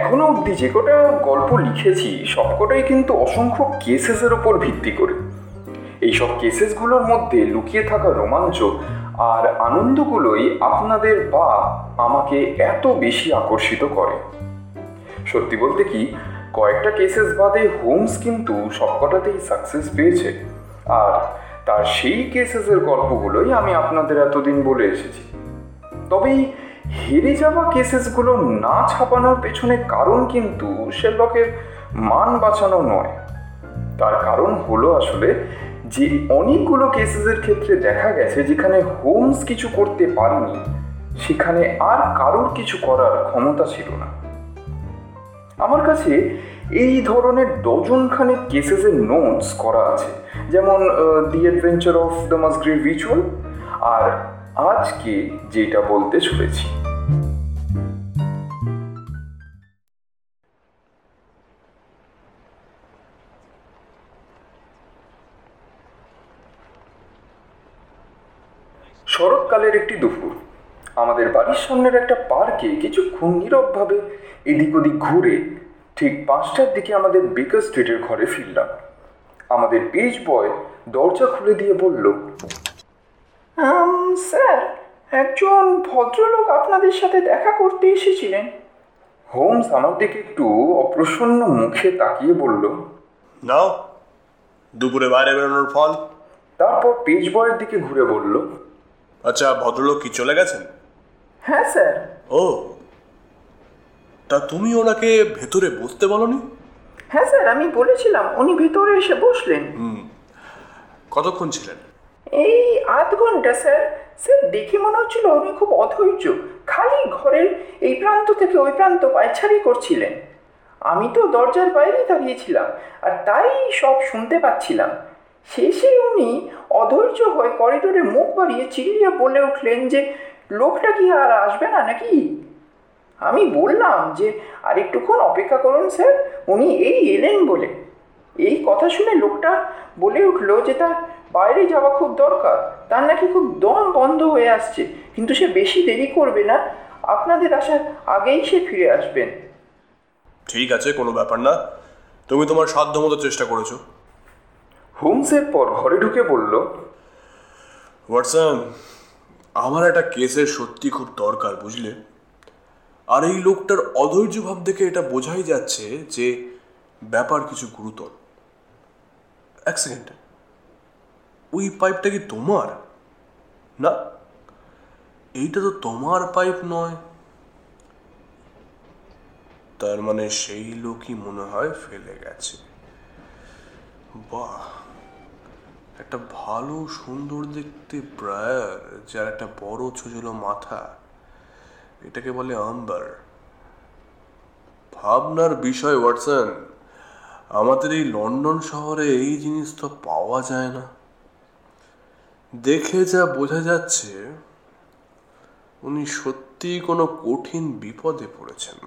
এখনও অবধি যে কটা গল্প লিখেছি, সবকটাই কিন্তু অসংখ্য কেসেসের ওপর ভিত্তি করে। এইসব কেসেসগুলোর মধ্যে লুকিয়ে থাকা রোমাঞ্চ আর আনন্দগুলোই আপনাদের বা আমাকে এত বেশি আকর্ষিত করে। সত্যি বলতে কি, কয়েকটা কেসেস বাদে হোমস কিন্তু সবকটাতেই সাকসেস পেয়েছে। আর তার সেই কেসেসের গল্পগুলোই আমি আপনাদের এতদিন বলে এসেছি। তবে হেরে যাওয়া কেসেসগুলো না ছাপানোর পেছনে কারণ কিন্তু শেরলকের মান বাঁচানো নয়। তার কারণ হলো আসলে যে অনেকগুলো কেসেসের ক্ষেত্রে দেখা গেছে যেখানে হোমস কিছু করতে পারেনি, সেখানে আর কারোর কিছু করার ক্ষমতা ছিল না। আমার কাছে এই ধরনের ডজনখানেক কেসেসের নোটস করা আছে, যেমন the adventure of the Musgrave ritual আর আজকে যেটা বলতে চলেছি শরৎকালের একটি দুপুর। আমাদের বাড়ির সামনের একটা পার্কে কিছুক্ষণ নীরবভাবে এদিক ওদিক ঘুরে ঠিক পাঁচটার দিকে আমাদের বেকার স্ট্রিটের ঘরে ফিরলাম। আমাদের পেজ বয় দরজা খুলে দিয়ে বলল স্যার একজন ভদ্রলোক আপনাদের সাথে দেখা করতে এসেছিলেন। হোমস আমার দিকে একটু অপ্রসন্ন মুখে তাকিয়ে বলল নাও দুপুরে বাইরে বেরোনোর ফল। তারপর পেজ বয়ের দিকে ঘুরে বলল আচ্ছা ভদ্রলোক কি চলে গেছেন? হ্যাঁ স্যার। ও তা তুমি ওনাকে ভেতরে বসতে বলনি? হ্যাঁ স্যার আমি বলেছিলাম উনি ভেতরে এসে বসলেন। হুম কতক্ষণ ছিলেন? এই আধ ঘণ্টা স্যার। স্যার, দেখে মনে হচ্ছিল উনি খুব অধৈর্য। খালি ঘরের এই প্রান্ত থেকে ওই প্রান্ত পায়ছাড়ি করছিলেন। আমি তো দরজার বাইরেই দাঁড়িয়েছিলাম আর তাই সব শুনতে পাচ্ছিলাম। শেষে উনি অধৈর্য হয়ে করিডোরে মুখ বাড়িয়ে চিল্লিয়ে বলে উঠলেন যে, লোকটা কি আর আসবে না নাকি? আমি বললাম যে আরেকটুক্ষণ অপেক্ষা করুন স্যার, উনি এই এলেন বলে। এই কথা শুনে লোকটা বলে উঠল যে তার বাইরে যাওয়া খুব দরকার। তার নাকি খুব দম বন্ধ হয়ে আসছে। কিন্তু সে বেশি দেরি করবে না। আপনাদের আসার আগেই সে ফিরে আসবেন। ঠিক আছে কোনো ব্যাপার না। তুমি তোমার সাধ্য মতো চেষ্টা করেছ। হোমসের পর ঘরে ঢুকে বলল ওয়াটসন আমার একটা কেসের সত্যি খুব দরকার বুঝলে? আর এই লোকটার অধৈর্য ভাব দেখে এটা বোঝাই যাচ্ছে যে ব্যাপার কিছু গুরুতর। এক সেকেন্ড। ওই পাইপটা কি তোমার? না, এইটা তো তোমার পাইপ নয়। তার মানে সেই লোকই মনে হয় ফেলে গেছে। বাহ, একটা ভালো সুন্দর দেখতে ব্রায়ার যার একটা বড় ছোজলো মাথা। এটাকে বলে আম্বার ভাবনার বিষয়, ওয়াটসন। আমাদের এই লন্ডন শহরে এই জিনিস তো পাওয়া যায় না। দেখে যা বোঝা যাচ্ছে উনি সত্যি কোনো কঠিন বিপদে পড়েছেন।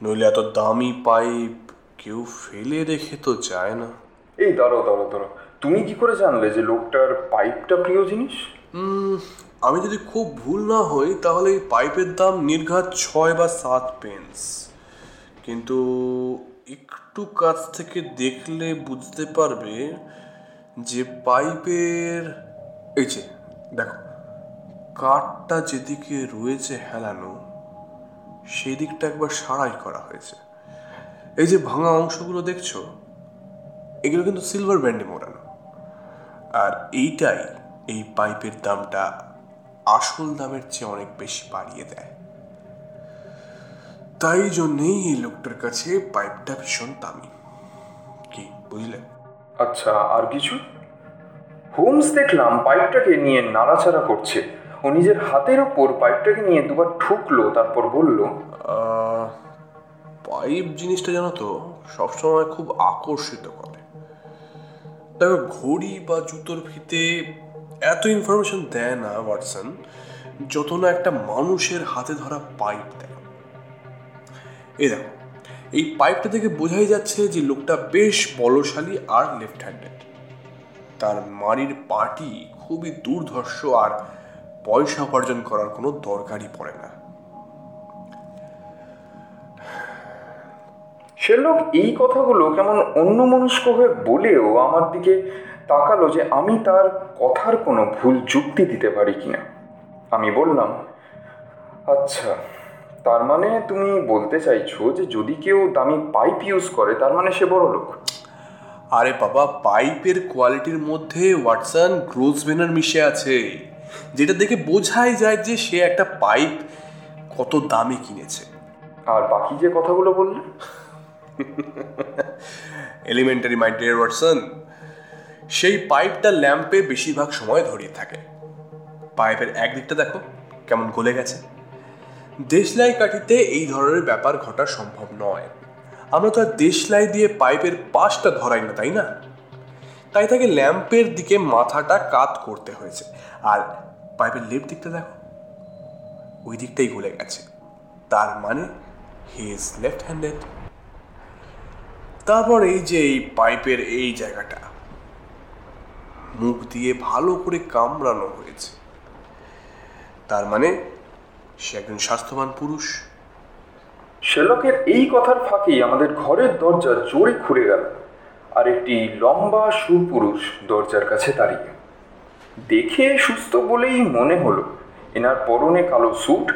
নইলে এত দামি পাইপ কেউ ফেলে রেখে তো যায় না। এই দাঁড়ো দাঁড়ো দাঁড়ো তুমি কি করে জানলে যে লোকটার পাইপটা প্রিয় জিনিস? আমি যদি খুব ভুল না হই তাহলে এই পাইপের দাম নির্ঘাত ছয় বা সাত পেন্স। কিন্তু একটু কাছ থেকে দেখলে বুঝতে পারবে যে পাইপের, এই যে, দেখো, কাঠটা যেদিকে রয়েছে হেলানো সেই দিকটা একবার সারাই করা হয়েছে। এই যে ভাঙা অংশগুলো দেখছ, এগুলো কিন্তু সিলভার ব্যান্ডে মোড়ানো। আর এইটাই এই পাইপের দামটা আসল দামের চেয়ে অনেক বেশি বাড়িয়ে দেয়। তাই জন্যেই এই লোকটার কাছে পাইপটা ভীষণ দামি। কি, বুঝলে? আচ্ছা আর কিছু? হোমস দেখলাম পাইপটাকে নিয়ে নাড়াচাড়া করছে। ও নিজের হাতের ওপর পাইপটাকে নিয়ে দুবার ঠুকলো, তারপর বলল পাইপ জিনিসটা জানো তো, সবসময় খুব আকর্ষিত করে। দেখো, ঘড়ি বা জুতোর ফিতে এত ইনফরমেশন দেয় না ওয়াটসন, যত না একটা মানুষের হাতে ধরা পাইপ দেয়। এই দেখো এই পাইপটা থেকে বোঝাই যাচ্ছে যে লোকটা বেশ বলশালী আর লেফট হ্যান্ডেড তার মারির পার্টি খুবই দুর্ধর্ষ আর পয়সা উপার্জন করার কোনো দরকারই পড়ে না। সে লোক এই কথাগুলো কেমন অন্যমনস্ক হয়ে বলেও আমার দিকে তাকালো যে আমি তার কথার কোনো ভুল যুক্তি দিতে পারি কিনা। আমি বললাম আচ্ছা। তার মানে তুমি বলতে চাইছো যে যদি কেউ দামি পাইপ ইউজ করে তার মানে সে বড় লোক। আরে বাবা পাইপের কোয়ালিটির মধ্যে ওয়াটসন গ্রোসভেনার মিশে আছে যেটা দেখে বোঝাই যায় যে সে একটা পাইপ কত দামে কিনেছে। আর বাকি যে কথাগুলো বললে? এলিমেন্টারি মাই ডিয়ার ওয়াটসন সেই পাইপটা ল্যাম্পে বেশিরভাগ সময় ধরিয়ে থাকে। পাইপের একদিকটা দেখো কেমন গলে গেছে। দেশলাই কাঠিতে এই ধরনের ব্যাপার ঘটা সম্ভব নয়। আমরা তো আর দেশলাই দিয়ে পাইপের পাশটা ধরাই না, তাই না? তাই তাকে ল্যাম্পের দিকে মাথাটা কাত করতে হয়েছে। আর পাইপের লেফট দিকটা দেখো, ওই দিকটাই গলে গেছে। তার মানে হি ইজ লেফট হ্যান্ডেড তারপর এই যে এই পাইপের এই জায়গাটা, মুখ দিয়ে ভালো করে কামড়ানো হয়েছে। তার মানে সে একজন স্বাস্থ্যবান পুরুষ। শেলকের এই কথার ফাঁকেই আমাদের ঘরের দরজা জোরে খুলে গেল আর একটি লম্বা সুপুরুষ দরজার কাছে দাঁড়িয়ে। দেখে সুস্থ বলেই মনে হলো এনার পরনে কালো স্যুট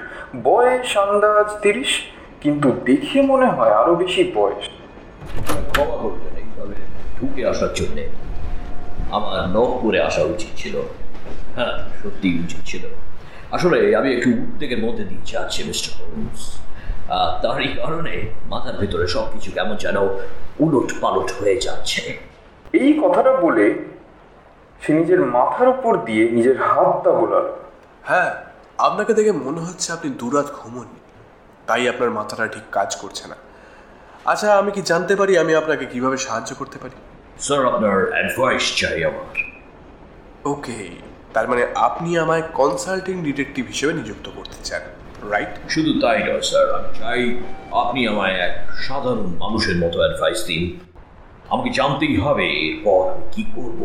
বয়স আন্দাজ তিরিশ কিন্তু দেখে মনে হয় আরও বেশি বয়স। ক্ষমা করবেন এইভাবে ঢুকে আসার জন্যে। আমার নখ করে আসা উচিত ছিল। হ্যাঁ সত্যি উচিত ছিল। আসলে আমি একটু উদ্বেগের মধ্যে দিয়ে যাচ্ছি মিস্টার হোমস। আহ, তারই কারণে মাথার ভেতরে সব কিছু কেমন যেন উলট পালট হয়ে যাচ্ছে। এই কথাটা বলে সে নিজের মাথার উপর দিয়ে নিজের হাতটা বোলালো। হ্যাঁ আপনাকে দেখে মনে হচ্ছে আপনি দুরাত ঘুমোননি। তাই আপনার মাথাটা ঠিক কাজ করছে না। আচ্ছা আমি কি জানতে পারি আমি আপনাকে কীভাবে সাহায্য করতে পারি? স্যার আপনার অ্যাডভাইস চাই আমার। ওকে তার মানে আপনি আমায় কনসাল্টিং ডিটেকটিভ হিসেবে নিযুক্ত করতে চান রাইট শুধু তাই নয় স্যার আমি চাই আপনি আমায় এক সাধারণ মানুষের মতো অ্যাডভাইস দিন। আমাকে জানতেই হবে এরপর আমি কি করব।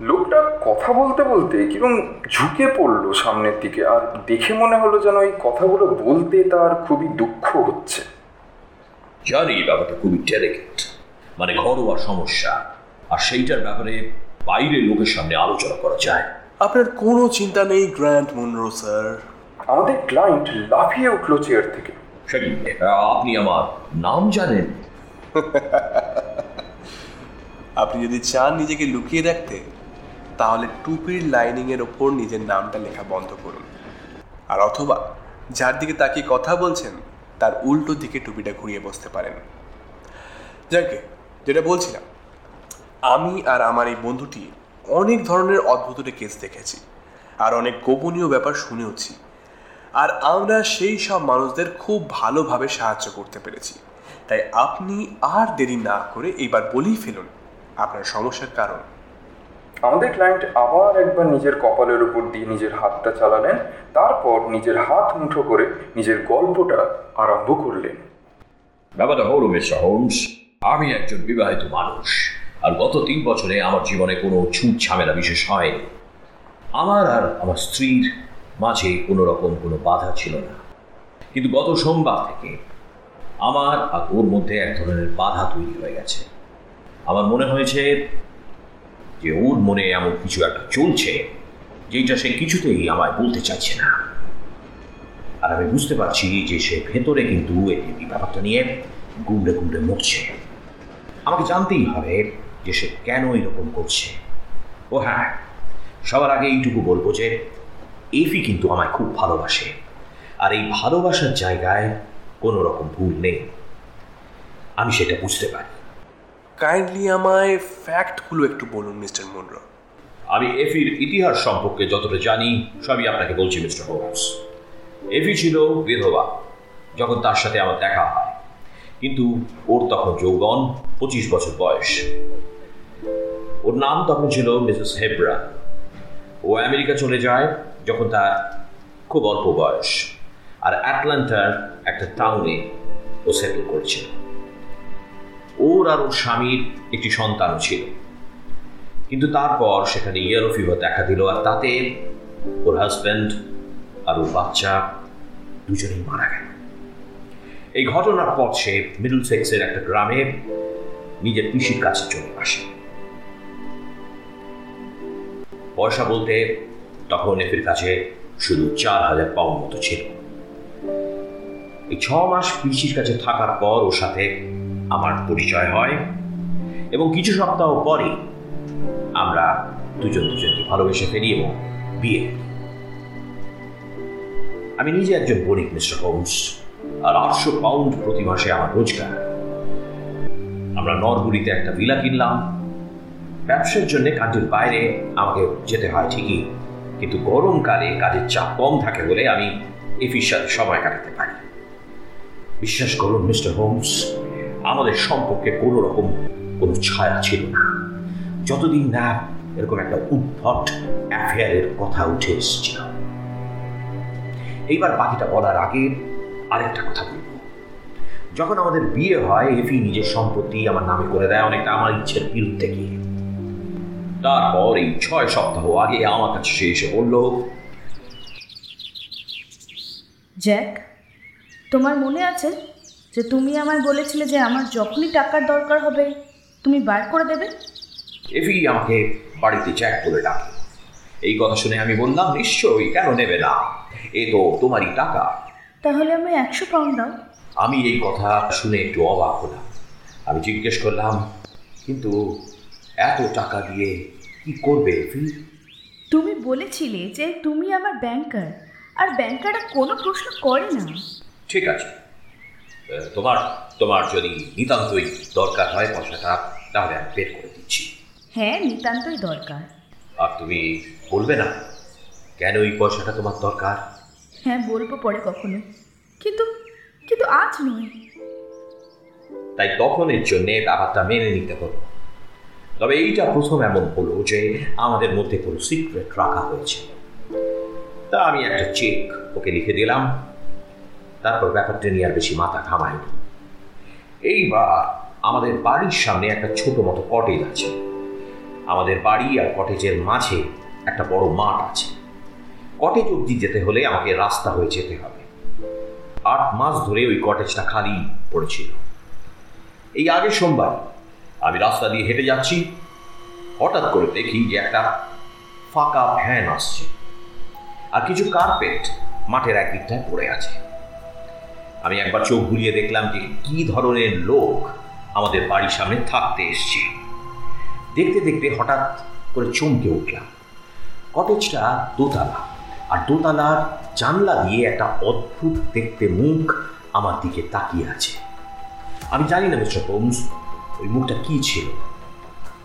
লোকটা কথা বলতে বলতে কীরকম ঝুঁকে পড়ল সামনের দিকে আর দেখে মনে হলো যেন এই কথাগুলো বলতে তার খুবই দুঃখ হচ্ছে। জানি ব্যাপারটা খুবই ডেলিকেট মানে ঘরোয়া সমস্যা আর সেইটার ব্যাপারে বাইরে লোকের সামনে আলোচনা করা যায়। আপনার কোনো চিন্তা নেই গ্র্যান্ড মুনরো স্যার। আমাদের ক্লায়েন্ট লাফিয়ে উঠল চেয়ার থেকে। সেটি আপনি আমার নাম জানেন? আপনি যদি চান নিজেকে লুকিয়ে রাখতে তাহলে টুপির লাইনিংয়ের ওপর নিজের নামটা লেখা বন্ধ করুন। আর অথবা যার দিকে তাকিয়ে কথা বলছেন তার উল্টো দিকে টুপিটা ঘুরিয়ে বসতে পারেন। যাকে যেটা বলছিলাম আমি আর আমার এই বন্ধুটি অনেক ধরনের অদ্ভুত কেস দেখেছি আর অনেক গোপনীয় ব্যাপার শুনেওছি। আর আমরা সেই সব মানুষদের খুব ভালোভাবে সাহায্য করতে পেরেছি। তাই আপনি আর দেরি না করে এইবার বলেই ফেলুন আপনার সমস্যার কারণ। আমাদের ক্লায়েন্ট আবার একবার নিজের কপালের উপর দিয়ে নিজের হাতটা চালালেন তারপর নিজের হাত মুঠো করে নিজের গল্পটা আরম্ভ করলেন। ব্যাপারটা হলো মিস্টার হোমস আমি একজন বিবাহিত মানুষ। আর গত তিন বছরে আমার জীবনে কোনো ছুট ঝামেলা বিশেষ হয়নি। আমার আর আমার স্ত্রীর মাঝে কোনো রকম কোনো বাধা ছিল না। কিন্তু গত সোমবার থেকে আমার আর ওর মধ্যে এক ধরনের বাধা তৈরি হয়ে গেছে। আমার মনে হয়েছে যে ওর মনে এমন কিছু একটা চলছে, যেটা সে কিছুতেই আমায় বলতে চাইছে না। আর আমি বুঝতে পারছি যে সে ভেতরে কিন্তু এই ব্যাপারটা নিয়ে গুমড়ে গুমড়ে মরছে। আমাকে জানতেই হবে যে সে কেন এরকম করছে? ও হ্যাঁ সবার আগে এইটুকু বলব যে এফি কিন্তু আমায় খুব ভালোবাসে। আর এই ভালোবাসার জায়গায় কোনো রকম ভুল নেই। আমি সেটা বুঝতে পারি। কাইন্ডলি আমায় ফ্যাক্টগুলো একটু বলুন মিস্টার মুনরো। আমি এফির ইতিহাস সম্পর্কে যতটা জানি সবই আপনাকে বলছি মিস্টার হোমস। এফি ছিল বিধবা যখন তার সাথে আমার দেখা হয়। কিন্তু ওর তখন যৌবন পঁচিশ বছর বয়স। ওর নাম তখন ছিল মিসেস হেব্রা। ও আমেরিকা চলে যায় যখন তার খুব অল্প বয়স। আর অ্যাটলান্টার একটা টাউনে ও সেটেল করছিল। ওর আর ওর স্বামীর একটি সন্তানও ছিল। কিন্তু তারপর সেখানে ইয়েলো ফিভার দেখা দিল আর তাতে ওর হাজব্যান্ড আর ওর বাচ্চা দুজনেই মারা গেল। এই ঘটনার পর সে মিডল সেক্সের একটা গ্রামে নিজের পিসির কাছে চলে আসে। পয়সা বলতে তখন এফির কাছে শুধু চার হাজার পাউন্ড মতো ছিল। এই ছ মাস পিসির কাছে থাকার পর ওর সাথে আমার পরিচয় হয় এবং কিছু সপ্তাহ পরে আমরা দুজন দুজনকে ভালোবেসে ফেলি এবং বিয়ে আমি নিজে একজন বণিক মিস্টার হোমস আর আটশো পাউন্ড প্রতি মাসে আমার রোজগার। আমরা নরগুড়িতে একটা ভিলা কিনলাম। ব্যবসার জন্য কাজের বাইরে আমাকে যেতে হয় ঠিকই, কিন্তু গরমকালে কাজের চাপ কম থাকে বলে আমি এফির সাথে সময় কাটাতে পারি। বিশ্বাস করুন, মিস্টার হোমস, আমাদের সম্পর্কে কোনো রকম কোনো ছায়া ছিল না। যতদিন না এরকম একটা উদ্ভট অ্যাফেয়ারের কথা উঠে এসেছিল। এইবার বাকিটা বলার আগে আরেকটা কথা বলব যখন আমাদের বিয়ে হয়, এফি নিজের সম্পত্তি আমার নামে করে দেয়, অনেকটা আমার ইচ্ছের বিরুদ্ধে গিয়ে। তারপর এই ছয় সপ্তাহ আগে আমার কাছে সে এসে বলল জ্যাক তোমার মনে আছে যে তুমি আমায় বলেছিলে যে আমার যখনই টাকার দরকার হবে তুমি বার করে দেবে? এফি আমাকে বাড়িতে জ্যাক বলে ডাকে। এই কথা শুনে আমি বললাম নিশ্চয়ই কেন নেবে না? এ তো তোমারই টাকা। তাহলে আমি একশো পাউন্ড দাও। আমি এই কথা শুনে একটু অবাক হলাম। আমি জিজ্ঞেস করলাম কিন্তু এত টাকা দিয়ে কি করবে এফি তুমি বলেছিলে যে তুমি আমার ব্যাংকার আর ব্যাংকাররা কোনো প্রশ্ন করে না। ঠিক আছে। তোমার তোমার যদি নিতান্তই দরকার হয় পয়সাটা তাহলে আমি বের করে দিচ্ছি। হ্যাঁ নিতান্তই দরকার। আর তুমি বলবে না কেন এই পয়সাটা তোমার দরকার? হ্যাঁ বলব পরে কখনো। কিন্তু কিন্তু আজ নয়। তাই তখনের জন্যে ব্যাপারটা মেনে নিতে হলো তবে এইটা প্রথম এমন হলো যে আমাদের মধ্যে কোনো সিক্রেট রাখা হয়েছে। তা আমি একটা চেক ওকে লিখে দিলাম। তারপর ব্যাপারটা নিয়ে আর বেশি মাথা ঘামায়নি এইবার আমাদের বাড়ির সামনে একটা ছোট মতো কটেজ আছে। আমাদের বাড়ি আর কটেজের মাঝে একটা বড় মাঠ আছে। কটেজ অবধি যেতে হলে আমাকে রাস্তা হয়ে যেতে হবে। আট মাস ধরে ওই কটেজটা খালি পড়েছিল। এই আগের সোমবার আমি রাস্তা দিয়ে হেঁটে যাচ্ছি। হঠাৎ করে দেখি যে একটা ফাঁকা ভ্যান আসছে। আর কিছু কার্পেট মাঠের একদিকটায় পড়ে আছে। আমি একবার চোখ ঘুরিয়ে দেখলাম যে কি ধরনের লোক আমাদের বাড়ির সামনে থাকতে এসছে। দেখতে দেখতে হঠাৎ করে চমকে উঠলাম। কটেজটা দোতলা, আর দোতলার জানলা দিয়ে একটা অদ্ভুত দেখতে মুখ আমার দিকে তাকিয়ে আছে। আমি জানি না, মিস্টার হোমস ওই মুখটা কি ছিল?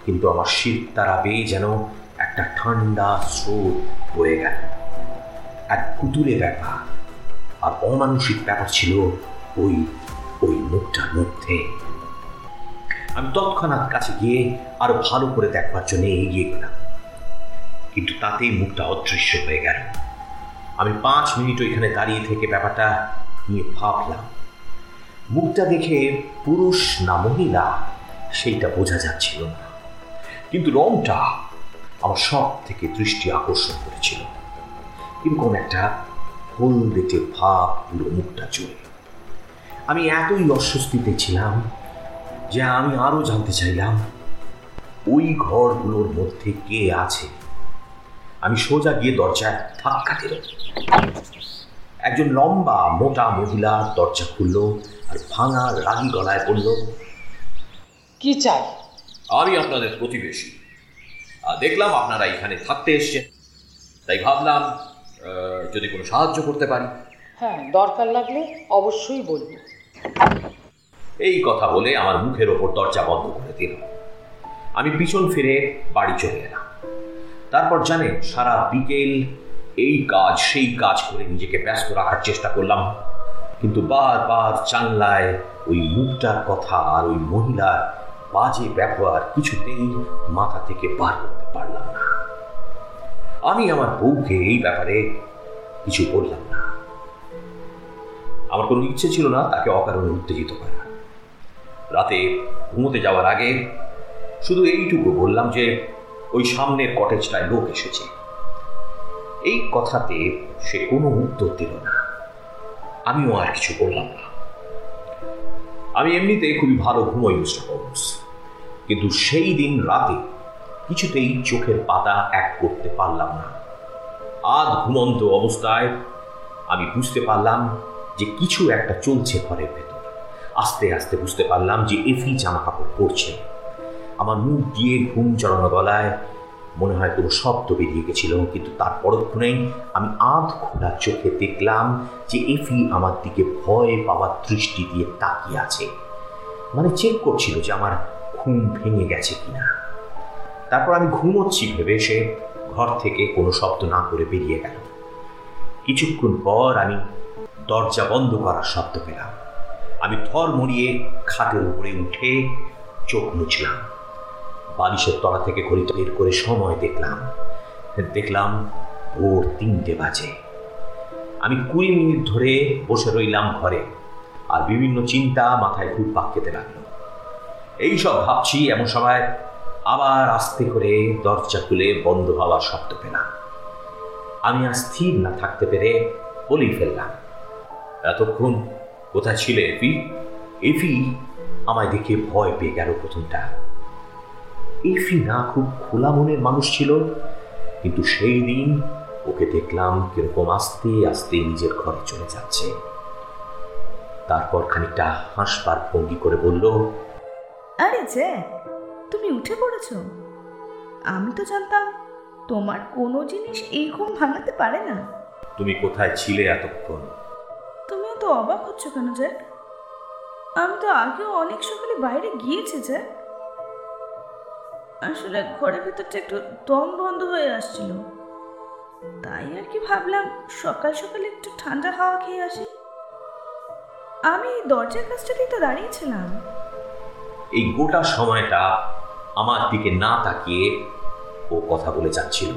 কিন্তু আমার শীত তারা পেয়ে যেন একটা ঠান্ডা স্রোত বয়ে গেল। এক কুতুরে ব্যাপার। আর অমানসিক ব্যাপার ছিল ওই ওই মুখটার মধ্যে। আমি তৎক্ষণাৎ কাছে গিয়ে আরও ভালো করে দেখবার জন্য এগিয়ে গেলাম। কিন্তু তাতেই মুখটা অদৃশ্য হয়ে গেল। আমি পাঁচ মিনিট ওইখানে দাঁড়িয়ে থেকে ব্যাপারটা নিয়ে ভাবলাম। মুখটা দেখে পুরুষ না মহিলা সেইটা বোঝা যাচ্ছিল না। কিন্তু রংটা আমার সব থেকে দৃষ্টি আকর্ষণ করেছিল। কীরকম একটা হলদেটে ভাব পুরো মুখটা জুড়ে আমি এতই অস্বস্তিতে ছিলাম যে আমি আরও জানতে চাইলাম, ওই ঘরগুলোর মধ্যে কে আছে? আমি সোজা গিয়ে দরজায় ধাক্কা দিলাম একজন লম্বা মোটা মহিলা দরজা খুলল আর ভাঙা রাগি গলায় বলল কি চাই? আমি আপনাদের প্রতিবেশী। আর দেখলাম আপনারা এখানে থাকতে এসছেন। তাই ভাবলাম যদি কোনো সাহায্য করতে পারি। হ্যাঁ দরকার লাগলে অবশ্যই বলব। এই কথা বলে আমার মুখের ওপর দরজা বন্ধ করে দিল আমি পিছন ফিরে বাড়ি চলে এলাম। তারপর জানেন সারা বিকেল এই কাজ সেই কাজ করে নিজেকে ব্যস্ত রাখার চেষ্টা করলাম। কিন্তু বারবার জানলায় ওই মুখটার কথা আর ওই মহিলার বাজে ব্যবহার কিছুতেই মাথা থেকে বার করতে পারলাম না। আমি আমার বউকে এই ব্যাপারে কিছু বললাম না। আমার কোনো ইচ্ছে ছিল না তাকে অকারণে উত্তেজিত করা রাতে ঘুমোতে যাওয়ার আগে শুধু এইটুকু বললাম যে, ওই সামনের কটেজটায় লোক এসেছে। এই কথাতে সে কোনো উত্তর দিল না। আমিও আর কিছু বললাম না। আমি এমনিতেই খুবই ভালো ঘুমোই, মিস্টার হোমস কিন্তু সেই দিন রাতে কিছুতেই চোখের পাতা এক করতে পারলাম না। আধ ঘুমন্ত অবস্থায় আমি বুঝতে পারলাম যে কিছু একটা চলছে ঘরের ভেতর। আস্তে আস্তে বুঝতে পারলাম যে এফি জামা কাপড় পরছে। আমার মুখ দিয়ে ঘুম চড়ানো গলায় মনে হয় কোনো শব্দ বেরিয়ে গেছিল, কিন্তু তার পরক্ষণেই আমি আধ খোলা চোখে দেখলাম যে এফি আমার দিকে ভয় পাওয়ার দৃষ্টি দিয়ে তাকিয়ে আছে। মানে চেক করছিল যে আমার ঘুম ভেঙে গেছে কিনা। তারপর আমি ঘুমোচ্ছি ভেবে সে ঘর থেকে কোনো শব্দ না করে বেরিয়ে গেল। কিছুক্ষণ পর আমি দরজা বন্ধ করার শব্দ পেলাম। আমি থর মরিয়ে খাটের উপরে উঠে চোখ মুছলাম। বালিশের তলা থেকে ঘড়িতে বের করে সময় দেখলাম। দেখলাম ভোর তিনটে বাজে। আমি কুড়ি মিনিট ধরে বসে রইলাম ঘরে আর বিভিন্ন চিন্তা মাথায় ঘুরপাক খেতে লাগল। এইসব ভাবছি এমন সময় আবার আস্তে করে দরজা খুলে বন্ধ হওয়ার শব্দ পেলাম। আমি আর স্থির না থাকতে পেরে বলেই ফেললাম, এতক্ষণ কোথায় ছিলে, এফি? এফি আমায় দেখে ভয় পেয়ে গেল প্রথমটা। এফি না খুব খোলা মনের মানুষ ছিল কিন্তু সেই দিন ওকে দেখলাম কীরকম আস্তে আস্তে নিজের ঘরে চলে যাচ্ছে। তারপর খানিকটা হাসবার ভঙ্গি করে বলল আরে জ্যাক তুমি উঠে পড়েছো? আমি তো জানতাম তোমার কোনো জিনিস এই ঘুম ভাঙাতে পারে না। তুমি কোথায় ছিলে এতক্ষণ? তুমিও তো অবাক হচ্ছ কেন জ্যাক আমি তো আগেও অনেক সকালে বাইরে গিয়েছি জ্যাক আসলে ঘরের ভেতরটা একটু দম বন্ধ হয়ে আসছিল। তাই আর কি ভাবলাম, সকাল সকালে একটু ঠান্ডা হাওয়া খেয়ে আসি। আমি দরজার কাছটাতেই তো দাঁড়িয়েছিলাম। এই গোটা সময়টা আমার দিকে না তাকিয়ে ও কথা বলে যাচ্ছিল।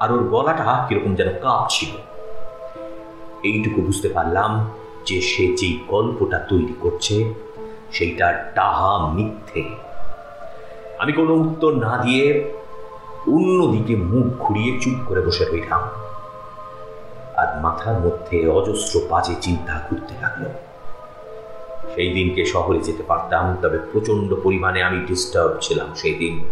আর ওর গলাটা কীরকম যেন কাঁপছিল। এইটুকু বুঝতে পারলাম যে সে যেই গল্পটা তৈরি করছে সেইটা টাহা মিথ্যে। আমি কোনো উত্তর না দিয়ে অন্যদিকে মুখ ঘুরিয়ে চুপ করে বসে রইলাম। আর মাথার মধ্যে অজস্র বাজে চিন্তা ঘুরতে লাগল। সেই দিনকে শহরে যেতে পারতাম, তবে প্রচণ্ড পরিমাণে আমি ডিস্টার্ব ছিলাম সেই দিন।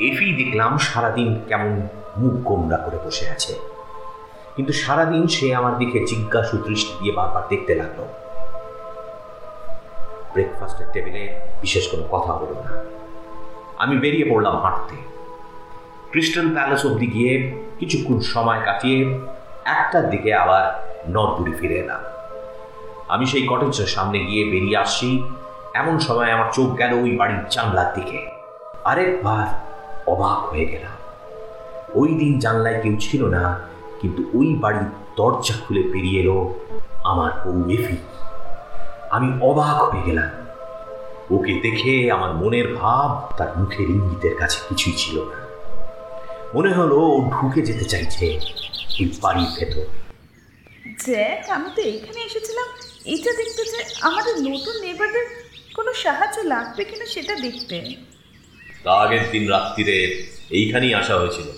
এফি দেখলাম সারাদিন কেমন মুখ গোমরা করে বসে আছে। কিন্তু সারাদিন সে আমার দিকে জিজ্ঞাসু দৃষ্টি দিয়ে বারবার দেখতে লাগল। ব্রেকফাস্টের টেবিলে বিশেষ কোনো কথা হলো না। আমি বেরিয়ে পড়লাম হাঁটতে। ক্রিস্টাল প্যালেস অব্দি গিয়ে কিছুক্ষণ সময় কাটিয়ে একটার দিকে আবার নর্থপুরি ফিরে এলাম। আমি সেই কটেজের সামনে গিয়ে বেরিয়ে আসছি, এমন সময় আমার চোখ গেল ওই বাড়ির জানলার দিকে। আরেকবার অবাক হয়ে গেলাম। ওই দিন জানলায় কেউ ছিল না, কিন্তু ওই বাড়ির দরজা খুলে বেরিয়ে এলো আমার বউ এফি। আমি অবাক হয়ে গেলাম। ওকে দেখে আমার মনের ভাব তার মুখের ইঙ্গিতের কাছে কিছুই ছিল না। মনে হলো ও ঢুকে যেতে চাইছে ওই বাড়ির ভেতর। জ্যাক আমি তো এইখানে এসেছিলাম। এটা দেখতে যে আমাদের নতুন নেবারদের কোনো সাহায্য লাগবে কিনা সেটা দেখতে। তা আগের দিন রাত্রিরে এইখানেই আসা হয়েছিল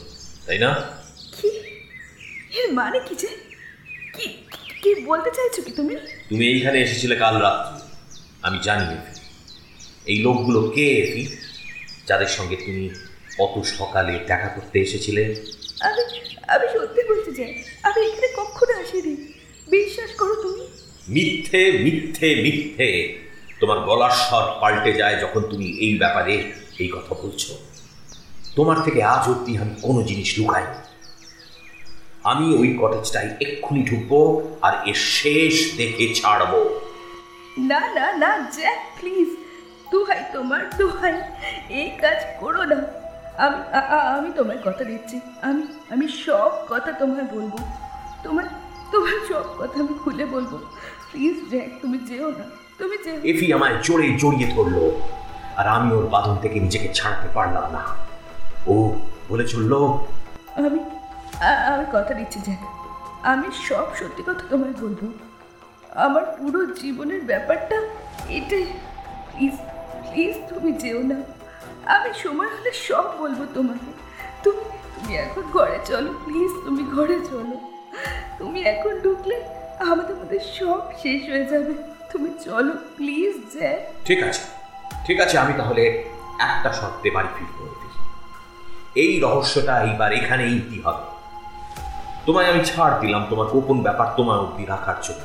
তাই না? কি? এর মানে কি যে? কি কি বলতে চাইছো কি তুমি? তুমি এইখানে এসেছিলে কাল রাত্রি। আমি জানি। এই লোকগুলো কে এফি যাদের সঙ্গে তুমি অত সকালে দেখা করতে এসেছিলে আমি আমি সত্যি বলতে চাই আমি এখানে কখনো আসিনি। বিশ্বাস করো তুমি। মিথ্যে মিথ্যে মিথ্যে। তোমার গলার স্বর পাল্টে যায় যখন তুমি এই ব্যাপারে এই কথা বলছো। তোমার থেকে আজ অব্দি আমি কোনো জিনিস লুকাই আমি ওই কটেজটাই এক্ষুনি ঢুকবো আর এর শেষ দেখে ছাড়বো। না না না জ্যাক প্লিজ। দোহাই তোমার দোহাই এই কাজ করো না। আমি আমি তোমার কথা দিচ্ছি। আমি আমি সব কথা তোমায় বলব। তোমার তোমার সব কথা আমি খুলে বলব। প্লিজ জ্যাক তুমি যেও না। তুমি যেও এফি আমায় জোরে জড়িয়ে ধরলো। আর আমি ওর বাঁধন থেকে নিজেকে ছাড়তে পারলাম না। ও বলে চলল আমি আমি কথা দিচ্ছি জ্যাক। আমি সব সত্যি কথা তোমায় বলব। আমার পুরো জীবনের ব্যাপারটা এটাই। প্লিজ প্লিজ তুমি যেও না। আমি সময় হলে সব বলব তোমাকে। তুমি তুমি এখন ঘরে চলো, প্লিজ তুমি ঘরে চলো। তুমি এখন ঢুকলে আমাদের মধ্যে সব শেষ হয়ে যাবে। তুমি চলো, প্লিজ, জ্যাক। ঠিক আছে ঠিক আছে, আমি তাহলে একটা শর্তে বাড়ি ফিরবো দিই। এই রহস্যটা এইবার এখানেই ইতি হবে। তোমায় আমি ছাড় দিলাম, তোমার গোপন ব্যাপার তোমার অব্দি রাখার জন্য।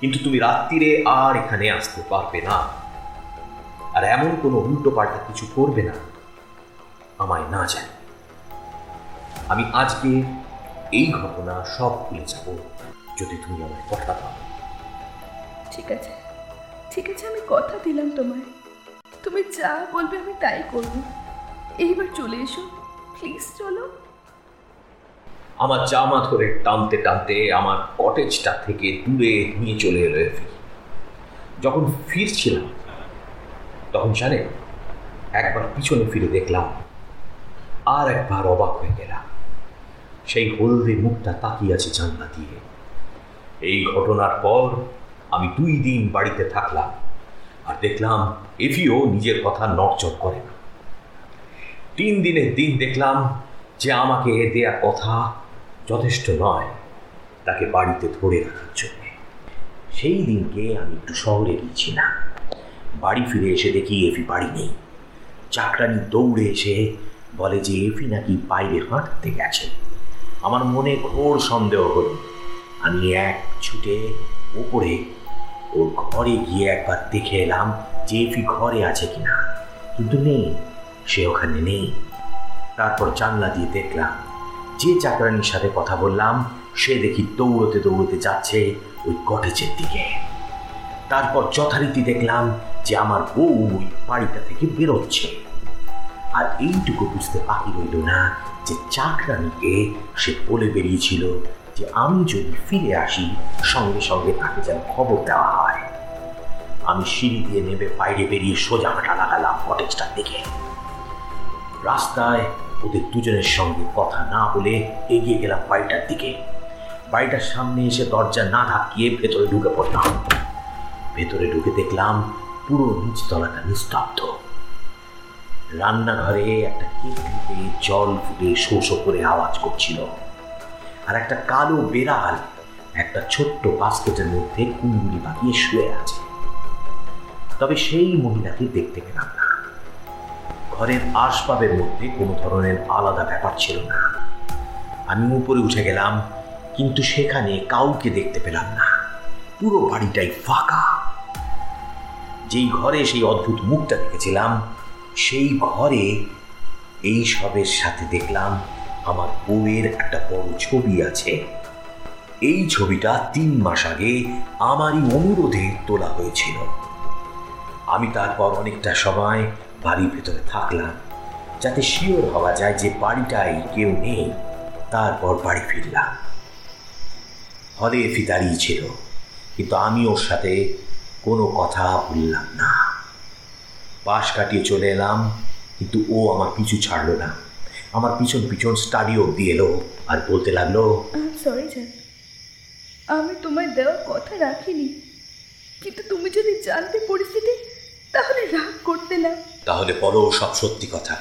কিন্তু তুমি রাত্রিরে আর এখানে আসতে পারবে না। আর এমন কোনো উল্টো পাল্টা কিছু করবে না। আমায় না জানি। আমি আজকে এই ঘটনা সব ভুলে যাব যদি তুমি আমায় কথা পাও ঠিক আছে। ঠিক আছে আমি কথা দিলাম তোমায়। তুমি যা বলবে আমি তাই করব। এইবার চলে এসো। প্লিজ চলো। আমার জামা ধরে টানতে টানতে আমার কটেজটা থেকে দূরে নিয়ে চলে এলো এফি। যখন ফিরছিলাম তখন জানে, একবার পিছনে ফিরে দেখলাম, আর একবার অবাক হয়ে গেলাম। সেই হলদে মুখটা তাকিয়ে আছে জানলা দিয়ে। এই ঘটনার পর আমি দুই দিন বাড়িতে থাকলাম আর দেখলাম এফিও নিজের কথা নড়চড় করে না। তিন দিনের দিন দেখলাম যে আমাকে এ দেয়া কথা যথেষ্ট নয় তাকে বাড়িতে ধরে রাখার জন্য। সেই দিনকে আমি একটু শহরে গিয়েছিলাম। বাড়ি ফিরে এসে দেখি এফি বাড়ি নেই। চাকরানি দৌড়ে এসে বলে যে এফি নাকি বাইরে হাঁটতে গেছে। আমার মনে ঘোর সন্দেহ হলো। আমি এক ছুটে ওপরে ওর ঘরে গিয়ে একবার দেখে এলাম যে এফি ঘরে আছে কিনা। কিন্তু নেই, সে ওখানে নেই। তারপর জানলা দিয়ে দেখলাম, যে চাকরানির সাথে কথা বললাম, সে দেখি দৌড়তে দৌড়তে যাচ্ছে ওই কটেজের দিকে। তারপর যথারীতি দেখলাম যে আমার বউ ওই বাড়িটা থেকে বেরোচ্ছে। আর এইটুকু বুঝতে বাকি রইল না যে চাকরানিকে সে বলে বেরিয়েছিল যে আমি যদি ফিরে আসি, সঙ্গে সঙ্গে তাকে যেন খবর দেওয়া হয়। আমি সিঁড়ি দিয়ে নেমে বাইরে বেরিয়ে সোজা হাঁটা লাগালাম কটেজটার দিকে। রাস্তায় ওদের দুজনের সঙ্গে কথা না বলে এগিয়ে গেলাম বাড়িটার দিকে। বাড়িটার সামনে এসে দরজা না ধাকিয়ে ভেতরে ঢুকে পড়লাম। ভেতরে ঢুকে দেখলাম পুরো নিচতলাটা নিস্তব্ধ। রান্নাঘরে একটা কেটলিতে জল ফুটে শো করে আওয়াজ করছিল। আর একটা কালো বেড়াল একটা ছোট্ট বাস্কেটের মধ্যে কুঙ্গুলি বাঁধিয়ে শুয়ে আছে। তবে সেই মহিলাকে দেখতে পেলাম না। ঘরের আসবাবের মধ্যে কোনো ধরনের আলাদা ব্যাপার ছিল না। আমি উপরে উঠে গেলাম, কিন্তু সেখানে কাউকে দেখতে পেলাম না। পুরো বাড়িটাই ফাঁকা। যেই ঘরে সেই অদ্ভুত মুখটা দেখেছিলাম, সেই ঘরে এই সবের সাথে দেখলাম আমার বউয়ের একটা বড় ছবি আছে। এই ছবিটা তিন মাস আগে আমারই অনুরোধে তোলা হয়েছিল। আমি তারপর অনেকটা সময় বাড়ির ভেতরে থাকলাম, যাতে শিওর হওয়া যায় যে বাড়িটাই কেউ নেই, তারপর বাড়ি ফিরলাম। হলে দাঁড়িয়ে ছিল, কিন্তু আমি ওর সাথে কোনো কথা বললাম না। পাশ কাটিয়ে চলে এলাম কিন্তু ও আমার পিছু ছাড়লো না। আমার পিছন পিছন স্টাডি অব্দি এলো আর বলতে লাগল সরি আমি তোমায় দেওয়া কথা রাখিনি। কিন্তু তুমি যদি জানতে পরিস্থিতি তাহলে রাগ করতে না। তাহলে বলো সব সত্যি কথা।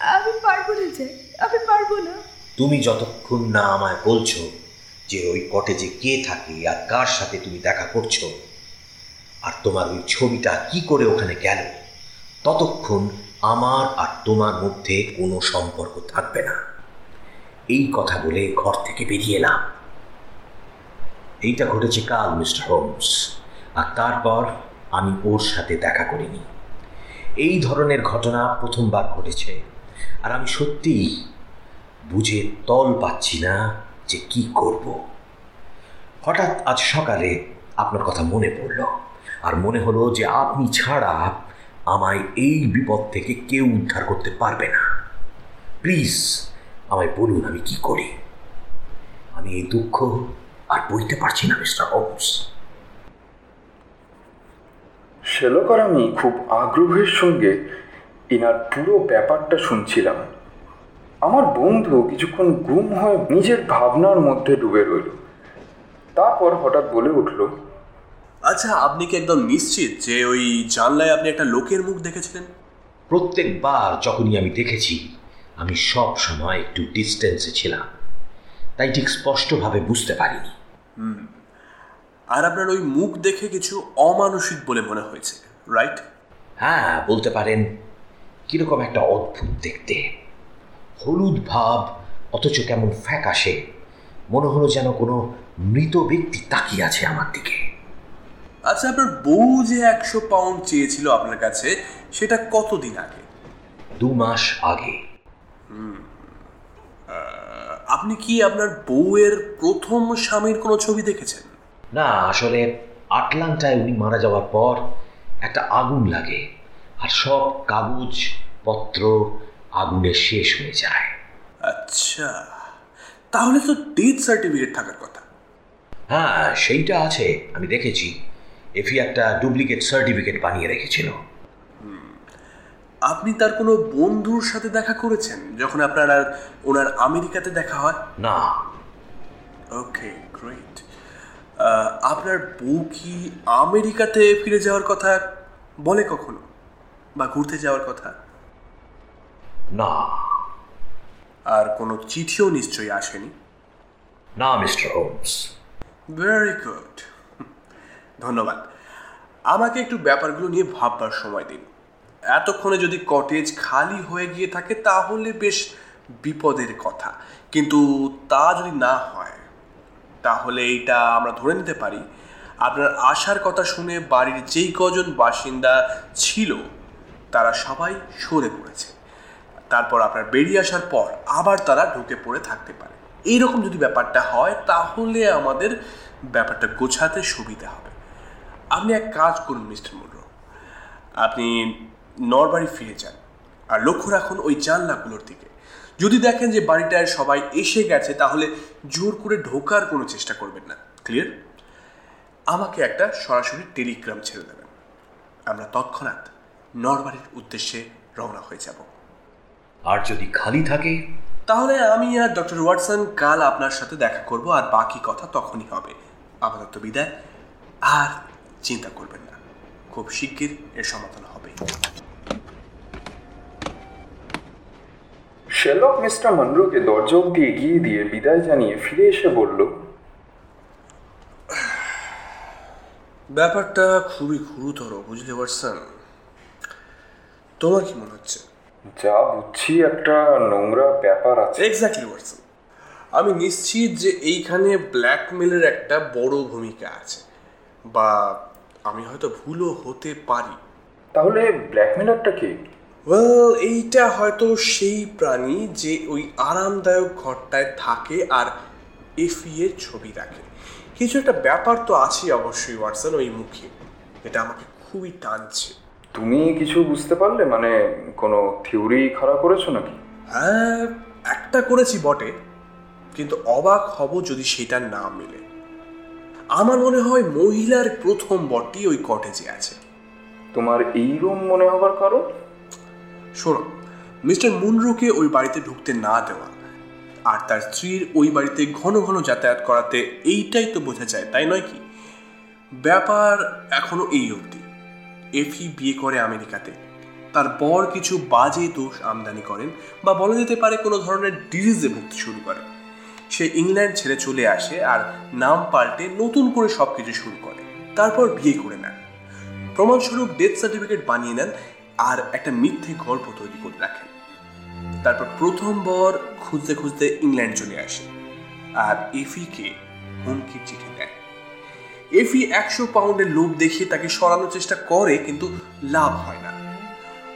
আমি পারব না জ্যাক আমি পারব না। তুমি যতক্ষণ না আমায় বলছো যে ওই কটেজে কে থাকে আর কার সাথে তুমি দেখা করছ আর তোমার ওই ছবিটা কি করে ওখানে গেল? ততক্ষণ আমার আর তোমার মধ্যে কোনো সম্পর্ক থাকবে না। এই কথা বলে ঘর থেকে বেরিয়ে এলাম। এইটা ঘটেছে কাল, মিস্টার হোমস। আর তারপর আমি ওর সাথে দেখা করিনি। এই ধরনের ঘটনা প্রথমবার ঘটেছে। আর আমি সত্যিই বুঝে তল পাচ্ছি না যে কি করব। হঠাৎ আজ সকালে আপনার কথা মনে পড়ল। আর মনে হলো যে আপনি ছাড়া আমায় এই বিপদ থেকে কেউ উদ্ধার করতে পারবে না। প্লিজ, আমায় বলুন আমি কি করি। আমি এই দুঃখ আর বইতে পারছি না, মিস্টার হোমস। আমি খুব আগ্রহের সঙ্গে এনার পুরো ব্যাপারটা শুনছিলাম। আমার বন্ধু কিছুক্ষণ গুম হয়ে নিজের ভাবনার মধ্যে ডুবে রইল। তারপর হঠাৎ বলে উঠল আচ্ছা আপনি কি একদম নিশ্চিত যে ওই জানলায় আপনি একটা লোকের মুখ দেখেছিলেন? প্রত্যেকবার যখনই আমি দেখেছি আমি সব সময় একটু ডিস্টেন্সে ছিলাম। তাই ঠিক স্পষ্টভাবে বুঝতে পারিনি। আর আপনার ওই মুখ দেখে কিছু অমানসিক বলে মনে হয়েছে রাইট হ্যাঁ বলতে পারেন কীরকম একটা অদ্ভুত দেখতে। হলুদ ভাব অথচ কেমন ফ্যাকাশে। মনে হলো যেন কোনো মৃত ব্যক্তি তাকিয়ে আছে আমার দিকে। আচ্ছা আপনার বউ যে একশো পাউন্ড চেয়েছিল আপনার কাছে সেটা কতদিন আগে? দু মাস আগে। আপনি কি আপনার বউয়ের প্রথম স্বামীর কোনো ছবি দেখেছেন? না আসলে আটলান্টায় উনি মারা যাওয়ার পর একটা আগুন লাগে আর সব কাগজ পত্র আগুনে শেষ হয়ে যায়। আচ্ছা তাহলে তো ডেথ সার্টিফিকেট থাকার কথা। হ্যাঁ সেইটা আছে আমি দেখেছি। এফি একটা ডুপ্লিকেট সার্টিফিকেট বানিয়ে রেখেছিল। আপনি তার কোনো বন্ধুর সাথে দেখা করেছেন যখন আপনার আর ওনার আমেরিকাতে দেখা হয়? না। ওকে গ্রেট আপনার বউ কি আমেরিকাতে ফিরে যাওয়ার কথা বলে কখনো? বা ঘুরতে যাওয়ার কথা? না। আর কোনো চিঠিও নিশ্চয়ই আসেনি? না মিস্টার হোমস। ভেরি গুড ধন্যবাদ। আমাকে একটু ব্যাপারগুলো নিয়ে ভাববার সময় দিন। এতক্ষণে যদি কটেজ খালি হয়ে গিয়ে থাকে, তাহলে বেশ বিপদের কথা। কিন্তু তা যদি না হয়, তাহলে এইটা আমরা ধরে নিতে পারি। আপনার আসার কথা শুনে বাড়ির যেই কজন বাসিন্দা ছিল, তারা সবাই সরে পড়েছে। তারপর আপনার বেরিয়ে আসার পর আবার তারা ঢুকে পড়ে থাকতে পারে। এইরকম যদি ব্যাপারটা হয়, তাহলে আমাদের ব্যাপারটা গোছাতে সুবিধা হবে। আপনি এক কাজ করুন মিস্টার মুন্ড্রো আপনি নরবাড়ি ফিরে যান আর লক্ষ্য রাখুন ওই জানলাগুলোর দিকে। যদি দেখেন যে বাড়িটায় সবাই এসে গেছে তাহলে জোর করে ঢোকার কোনো চেষ্টা করবেন না। ক্লিয়ার আমাকে একটা সরাসরি টেলিগ্রাম ছেড়ে দেবেন। আমরা তৎক্ষণাৎ নরবাড়ির উদ্দেশ্যে রওনা হয়ে যাব। আর যদি খালি থাকে? তাহলে আমি আর ডক্টর ওয়াটসন কাল আপনার সাথে দেখা করব আর বাকি কথা তখনই হবে। আপাতত বিদায়। আর চিন্তা করবেন না। খুব শিগগির এর সমাধান হবে। শেলক মিস্টার মনরোকে দরজা অব্দি এগিয়ে দিয়ে বিদায় জানিয়ে ফিরে এসে বলল ব্যাপারটা খুবই গুরুতর বুঝলে ওয়াটসন? তোমার কি মনে হচ্ছে? যা বুঝছি একটা নোংরা ব্যাপার আছে। Exactly Watson. আমি নিশ্চিত যে এইখানে ব্ল্যাকমেলের একটা বড় ভূমিকা আছে। বা আমি হয়তো ভুলও হতে পারি। তাহলে ব্ল্যাকমেলারটা কে? ওয়েল এইটা হয়তো সেই প্রাণী যে ওই আরামদায়ক ঘরটায় থাকে আর এফি এর ছবি রাখে কিছু একটা ব্যাপার তো আছে অবশ্যই ওয়াটসন ওই মুখে। এটা আমাকে খুবই টানছে। তুমি কিছু বুঝতে পারলে? মানে কোনো থিওরি খাড়া করেছ নাকি? হ্যাঁ একটা করেছি বটে কিন্তু অবাক হব যদি সেটা না মেলে। আমার মনে হয় মহিলার প্রথম বটটি ওই কটেজে আছে। তোমার এই রুম মনে হবার কারণ? শোনো মিস্টার মুনরুকে ওই বাড়িতে ঢুকতে না দেওয়া আর তার স্ত্রীর ওই বাড়িতে ঘন ঘন যাতায়াত করাতে এইটাই তো বোঝা যায় তাই নয় কি? ব্যাপার এখনও এই অবধি। এফি বিয়ে করে আমেরিকাতে। তার বর কিছু বাজে দোষ আমদানি করেন বা বলা যেতে পারে কোনো ধরনের ডিজিজে ভুগতে শুরু করে। সে ইংল্যান্ড ছেড়ে চলে আসে আর নাম পাল্টে নতুন করে সব কিছু শুরু করে। তারপর বিয়ে করে নেন। প্রমাণস্বরূপ ডেথ সার্টিফিকেট বানিয়ে নেন আর একটা মিথ্যে গল্প তৈরি করে রাখেন। তারপর প্রথম বর খুঁজতে খুঁজতে ইংল্যান্ড চলে আসে আর এফিকে হুমকির চিঠি দেয়। এফি একশো পাউন্ডের লোভ দেখিয়ে তাকে সরানোর চেষ্টা করে, কিন্তু লাভ হয় না।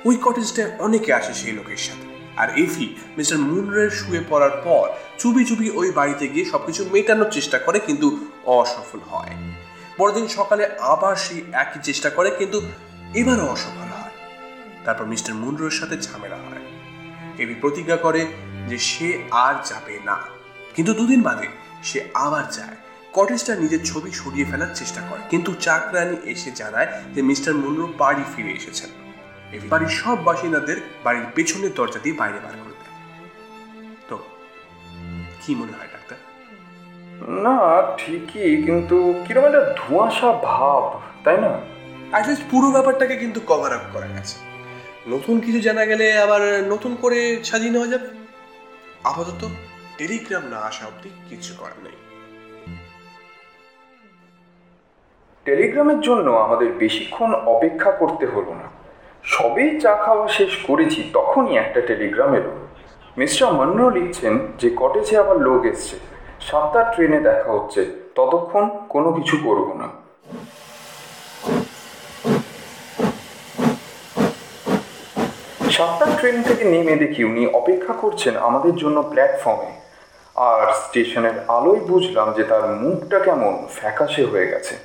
ওই কটেজটায় অনেকে আসে সেই লোকের সাথে। আর এফি, মিস্টার মুনরের শুয়ে পড়ার পর চুপি চুপি ওই বাড়িতে গিয়ে সবকিছু মেটানোর চেষ্টা করে কিন্তু অসফল হয়। পরদিন সকালে আবার সেই একই চেষ্টা করে কিন্তু এবারও অসফল হয়। তারপর মিস্টার মুনরোর সাথে ঝামেলা হয়। এভি প্রতিজ্ঞা করে যে সে আর যাবে না। কিন্তু দুদিন বাদে সে আবার যায়। কটেজটা নিজের ছবি সরিয়ে ফেলার চেষ্টা করে। কিন্তু চাকরানি এসে জানায় যে মিস্টার মুনরো বাড়ি ফিরে এসেছেন। বাড়ির সব বাসিন্দাদের বাড়ির পেছনের দরজা দিয়ে বাইরে বার করে তো কি মনে হয় ডাক্তার? না ঠিকই কিন্তু কীরকম একটা ধোঁয়াশা ভাব তাই না? অ্যাটলিস্ট পুরো ব্যাপারটাকে কিন্তু কভার আপ করা গেছে। নতুন কিছু জানা গেলে আবার নতুন করে সাজিয়ে নেওয়া যাবে? আপাতত টেলিগ্রাম না আসা অবধি কিছু করার নেই। টেলিগ্রামের জন্য আমাদের বেশিক্ষণ অপেক্ষা করতে হলো না। সবেই চা খাওয়া শেষ করেছি, তখনই একটা টেলিগ্রাম এলো। মিস্টার মন্রো লিখছেন যে কটেজে আবার লোক এসছে। সাতটার ট্রেনে দেখা হচ্ছে। ততক্ষণ কোনো কিছু করব না। সাতটার ট্রেন থেকে নেমে দেখি উনি অপেক্ষা করছেন আমাদের জন্য প্ল্যাটফর্মে। আর স্টেশনের আলোয় বুঝলাম যে তার মুখটা কেমন ফ্যাকাশে হয়ে গেছে।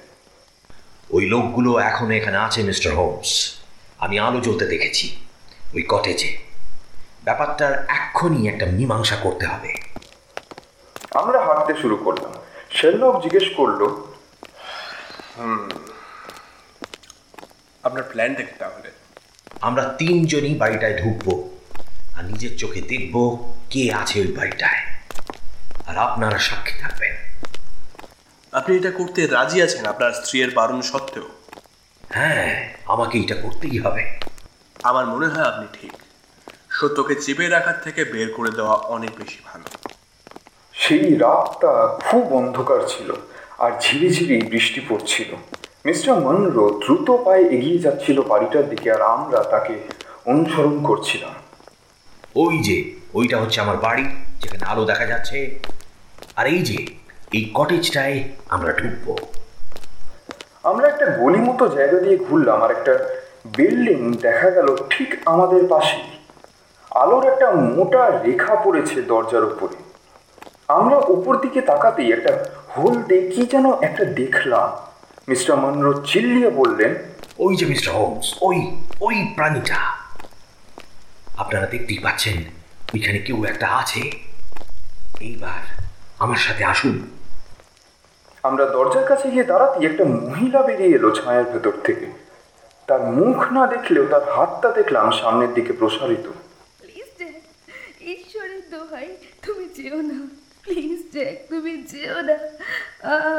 ওই লোকগুলো এখন এখানে আছে, মিস্টার হোমস। আমি আলো জ্বলতে দেখেছি ওই কটেজে ব্যাপারটার এক্ষুনি একটা মীমাংসা করতে হবে। আমরা হাঁটতে শুরু করলাম। শেরলক জিজ্ঞেস করল আপনার প্ল্যান দেখতে তাহলে। আমরা তিনজনই বাড়িটায় ঢুকবো আর নিজের চোখে দেখব কে আছে ওই বাড়িটায়। আর আপনারা সাক্ষী থাকবেন। আপনি এটা করতে রাজি আছেন আপনার স্ত্রীর বারণ সত্ত্বেও? হ্যাঁ আমাকে এটা করতেই হবে। আমার মনে হয় আপনি ঠিক। সত্যকে চেপে রাখার থেকে বের করে দেওয়া অনেক বেশি ভালো। সেই রাতটা খুব অন্ধকার ছিল আর ঝিরিঝিরি বৃষ্টি পড়ছিল। মিস্টার মনরো দ্রুত পায়ে এগিয়ে যাচ্ছিল বাড়িটার দিকে আর আমরা তাকে অনুসরণ করছিলাম। ওই যে ওইটা হচ্ছে আমার বাড়ি যেখানে আলো দেখা যাচ্ছে। আর এই যে এই কটেজটায় আমরা ঢুকবো। আমরা একটা গলি মতো জায়গা দিয়ে ঘুরলাম আর একটা বিল্ডিং দেখা গেল ঠিক আমাদের পাশে আলোর একটা মোটা রেখা পড়েছে দরজার উপরে। আমরা উপর দিকে তাকাতেই একটা হলদে কি যেন একটা দেখলাম। মিস্টার মনরো চিল্লিয়ে বললেন, ওই যে মিস্টার হোমস, ওই ওই প্রাণীটা। আপনারা দেখতেই পাচ্ছেন, ওইখানে কেউ একটা আছে। এইবার আমার সাথে আসুন। আমরা দরজার কাছে গিয়ে দাঁড়াতেই একটা মহিলা বেরিয়ে এলো ছায়ার ভেতর থেকে। তার মুখ না দেখলেও তার হাতটা দেখলাম সামনের দিকে প্রসারিত। ঈশ্বরের দোহাই, তুমি যেও না। প্লিজ জ্যাক তুমি যেও না।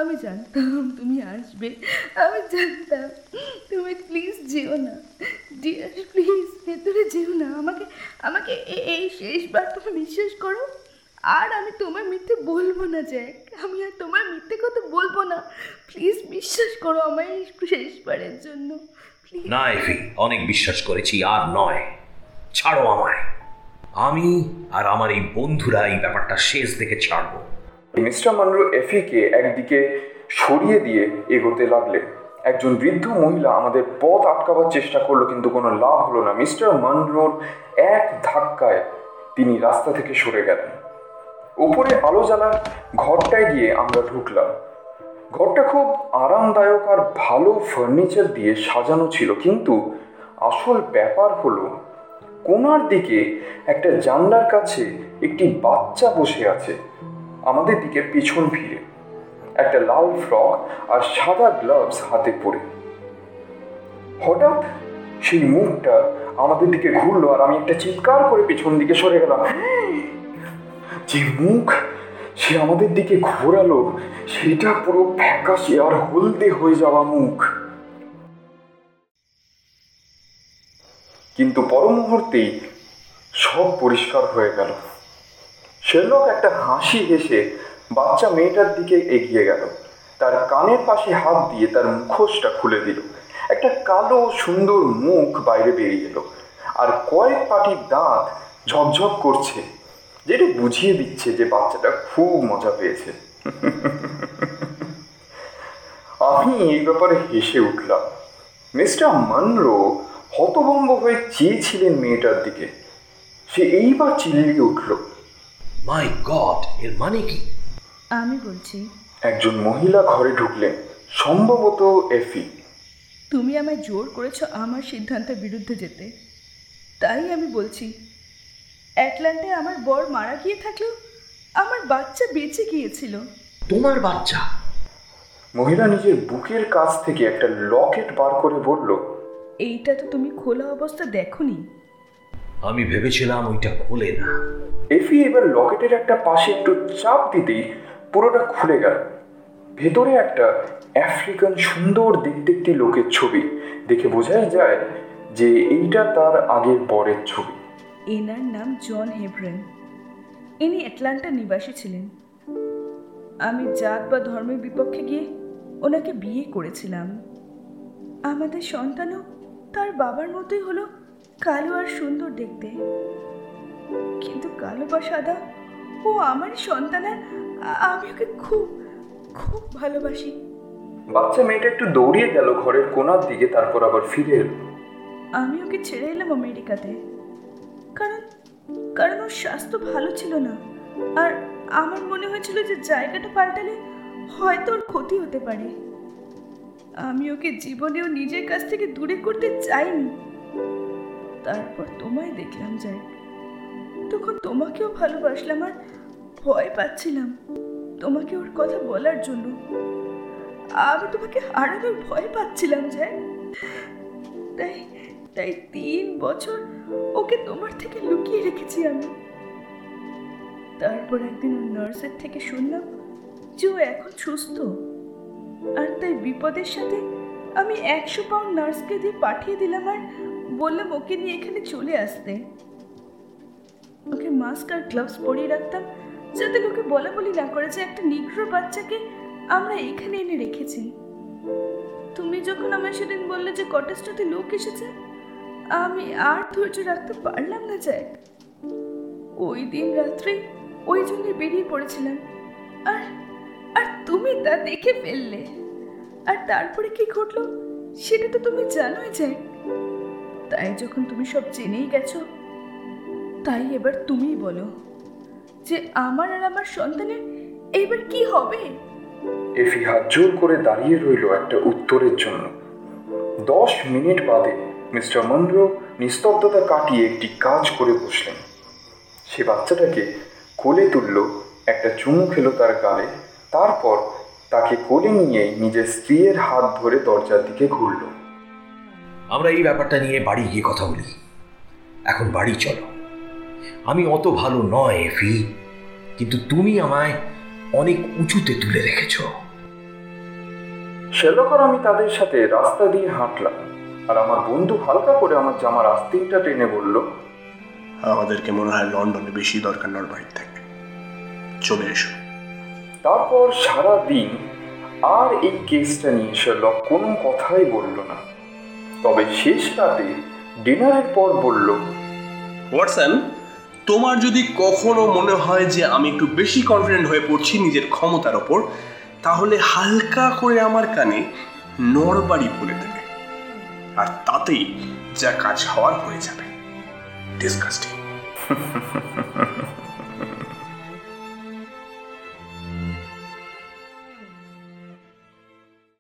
আমি জানতাম তুমি আসবে। আমি জানতাম তুমি প্লিজ যেও না। ডিয়ার প্লিজ ভেতরে যেও না। আমাকে আমাকে এই শেষবার তুমি বিশ্বাস করো? আর আমি তোমার মিথ্যে বলব না জ্যাক। আমি আর তোমার মিথ্যে কথা বলব না। প্লিজ বিশ্বাস করো আমায় শেষবারের জন্য। না এফি অনেক বিশ্বাস করেছি আর নয়। ছাড়ো আমায়। আমি আর আমার এই বন্ধুরা এই ব্যাপারটা শেষ দেখে ছাড়বো। মিস্টার মানরো এফিকে একদিকে সরিয়ে দিয়ে এগোতে লাগলেন একজন বৃদ্ধ মহিলা আমাদের পথ আটকাবার চেষ্টা করল কিন্তু কোনো লাভ হলো না। মিস্টার মানরোর এক ধাক্কায় তিনি রাস্তা থেকে সরে গেলেন। উপরে আলো জ্বালার ঘরটায় গিয়ে আমরা ঢুকলাম। ঘরটা খুব আরামদায়ক আর ভালো ফার্নিচার দিয়ে সাজানো ছিল, কিন্তু আসল ব্যাপার হলো, কোনার দিকে একটা জানলার কাছে একটি বাচ্চা বসে আছে, আমাদের দিকে পিছন ফিরে। একটা লাল ফ্রক আর সাদা গ্লাভস হাতে পরে। হঠাৎ সেই মুখটা আমাদের দিকে ঘুরলো আর আমি একটা চিৎকার করে পিছন দিকে সরে গেলাম। যে মুখ, সে আমাদের দিকে ঘোরালো, সেটা পুরো ফ্যাকাশে আর হলদে হয়ে যাওয়া মুখ। কিন্তু পর মুহূর্তেই সব পরিষ্কার হয়ে গেল। শেরলক একটা হাসি হেসে বাচ্চা মেয়েটার দিকে এগিয়ে গেল। তার কানের পাশে হাত দিয়ে তার মুখোশটা খুলে দিল। একটা কালো, সুন্দর মুখ বাইরে বেরিয়ে এলো। আর কয়েক পাটির দাঁত ঝকঝক করছে। যেটা বুঝিয়ে দিচ্ছে যে বাচ্চাটা খুব মজা পেয়েছে। আমি এই ব্যাপারে হেসে উঠলাম। মিস্টার মানরো হতভম্ব হয়ে চেয়েছিলেন মেয়েটার দিকে। সে এইবার চিল্লিয়ে উঠল মাই গড এর মানে কি? আমি বলছি একজন মহিলা ঘরে ঢুকলেন সম্ভবত এফি। তুমি আমায় জোর করেছ আমার সিদ্ধান্তের বিরুদ্ধে যেতে। তাই আমি বলছি অ্যাটলান্টে আমার বর মারা গিয়ে থাকলেও আমার বাচ্চা বেঁচে গিয়েছিল। তোমার বাচ্চা? মহিলা নিজের বুকের কাছ থেকে একটা লকেট বার করে বলল এইটা তো তুমি খোলা অবস্থা দেখোনি। আমি ভেবেছিলাম ওইটা খোলে না। এফি এবার লকেটের একটা পাশে একটু চাপ দিতেই পুরোটা খুলে গেল। ভেতরে একটা আফ্রিকান সুন্দর দেখতে একটি লোকের ছবি। দেখে বোঝাই যায় যে এইটা তার আগের বরের ছবি। এনার নাম জন হেব্রেন ইনি অ্যাটলান্টার নিবাসী ছিলেন। আমি জাত বা ধর্মের বিপক্ষে গিয়ে ওনাকে বিয়ে করেছিলাম। আমাদের সন্তানও তার বাবার মতোই হলো কালো আর সুন্দর দেখতে। কিন্তু কালো বা সাদা ও আমার সন্তান আর আমি ওকে খুব খুব ভালোবাসি। বাচ্চা মেয়েটা একটু দৌড়িয়ে গেল ঘরের কোণার দিকে তারপর আবার ফিরে এলো। আমি ওকে ছেড়ে এলাম আমেরিকাতে। কারণ কারণ ওর স্বাস্থ্য ভালো ছিল না। আর আমার মনে হয়েছিল যে জায়গাটা পাল্টালে হয়তো ওর ক্ষতি হতে পারে। আমি ওকে জীবনেও নিজের কাছ থেকে দূরে করতে চাইনি। তারপর তোমায় দেখলাম, যাই। তখন তোমাকেও ভালোবাসলাম আর ভয় পাচ্ছিলাম তোমাকে ওর কথা বলার জন্য। আমি তোমাকে হারানোর ভয় পাচ্ছিলাম, যাই। তাই তিন বছর ওকে তোমার থেকে লুকিয়ে রেখেছি আমি। তারপর একদিন নার্সের থেকে শুনলাম যে ও এখন সুস্থ। আর তাই বিপদের সাথে আমি একশো পাউন্ড নার্সকে দিয়ে পাঠিয়ে দিলাম আর বললাম ওকে নিয়ে এখানে চলে আসতে। ওকে মাস্ক আর গ্লাভস পরিয়ে রাখতাম যাতে লোকে বলা বলি না করে যে একটা নিগ্রো বাচ্চাকে আমরা এখানে এনে রেখেছি। তুমি যখন আমায় সেদিন বললে যে কটেজটাতে লোক এসেছে আমি আর ধৈর্য রাখতে পারলাম না, জ্যাক। ওই দিন রাত্রে ওই জন্য বেরিয়ে পড়েছিলাম। আর আর তুমি তা দেখে ফেললে। আর তারপরে কি ঘটলো সেটা তো তুমি জানোই, জ্যাক। তাই যখন তুমি সব জেনেই গেছো, তাই এবার তুমি বলো যে আমার আর আমার সন্তানের এইবার কি হবে? এফি হাত জোর করে দাঁড়িয়ে রইল একটা উত্তরের জন্য। দশ মিনিট বাদে মিস্টার মন্দ্র নিস্তব্ধতা কাটিয়ে একটি কাজ করে বসলেন। সে বাচ্চাটাকে কোলে তুলল একটা চুমু খেলো তার গালে তারপর তাকে কোলে নিয়ে নিজের স্ত্রীর হাত ধরে দরজার দিকে ঘুরল। আমরা এই ব্যাপারটা নিয়ে বাড়ি গিয়ে কথা বলি। এখন বাড়ি চলো। আমি অত ভালো নয় এফি কিন্তু তুমি আমায় অনেক উঁচুতে তুলে রেখেছ। শেলক আর আমি তাদের সাথে রাস্তা দিয়ে হাঁটলাম। আর আমার বন্ধু হালকা করে আমার জামার আস্তিনটা টেনে বলল আমাদেরকে মনে হয় লন্ডনে বেশি দরকার নরবাহির থেকে। চলে এসো। তারপর সারা দিন আর এই কেসটা নিয়ে শেলক কোনো কথাই বলল না। তবে শেষ রাতে ডিনারের পর বলল ওয়াটসন তোমার যদি কখনো মনে হয় যে আমি একটু বেশি কনফিডেন্ট হয়ে পড়ছি নিজের ক্ষমতার ওপর তাহলে হালকা করে আমার কানে নড়বাড়ি বলে দেবে। আর তাতেই যা কাজ হওয়ার হয়ে যাবে। ডিসকাস্টিং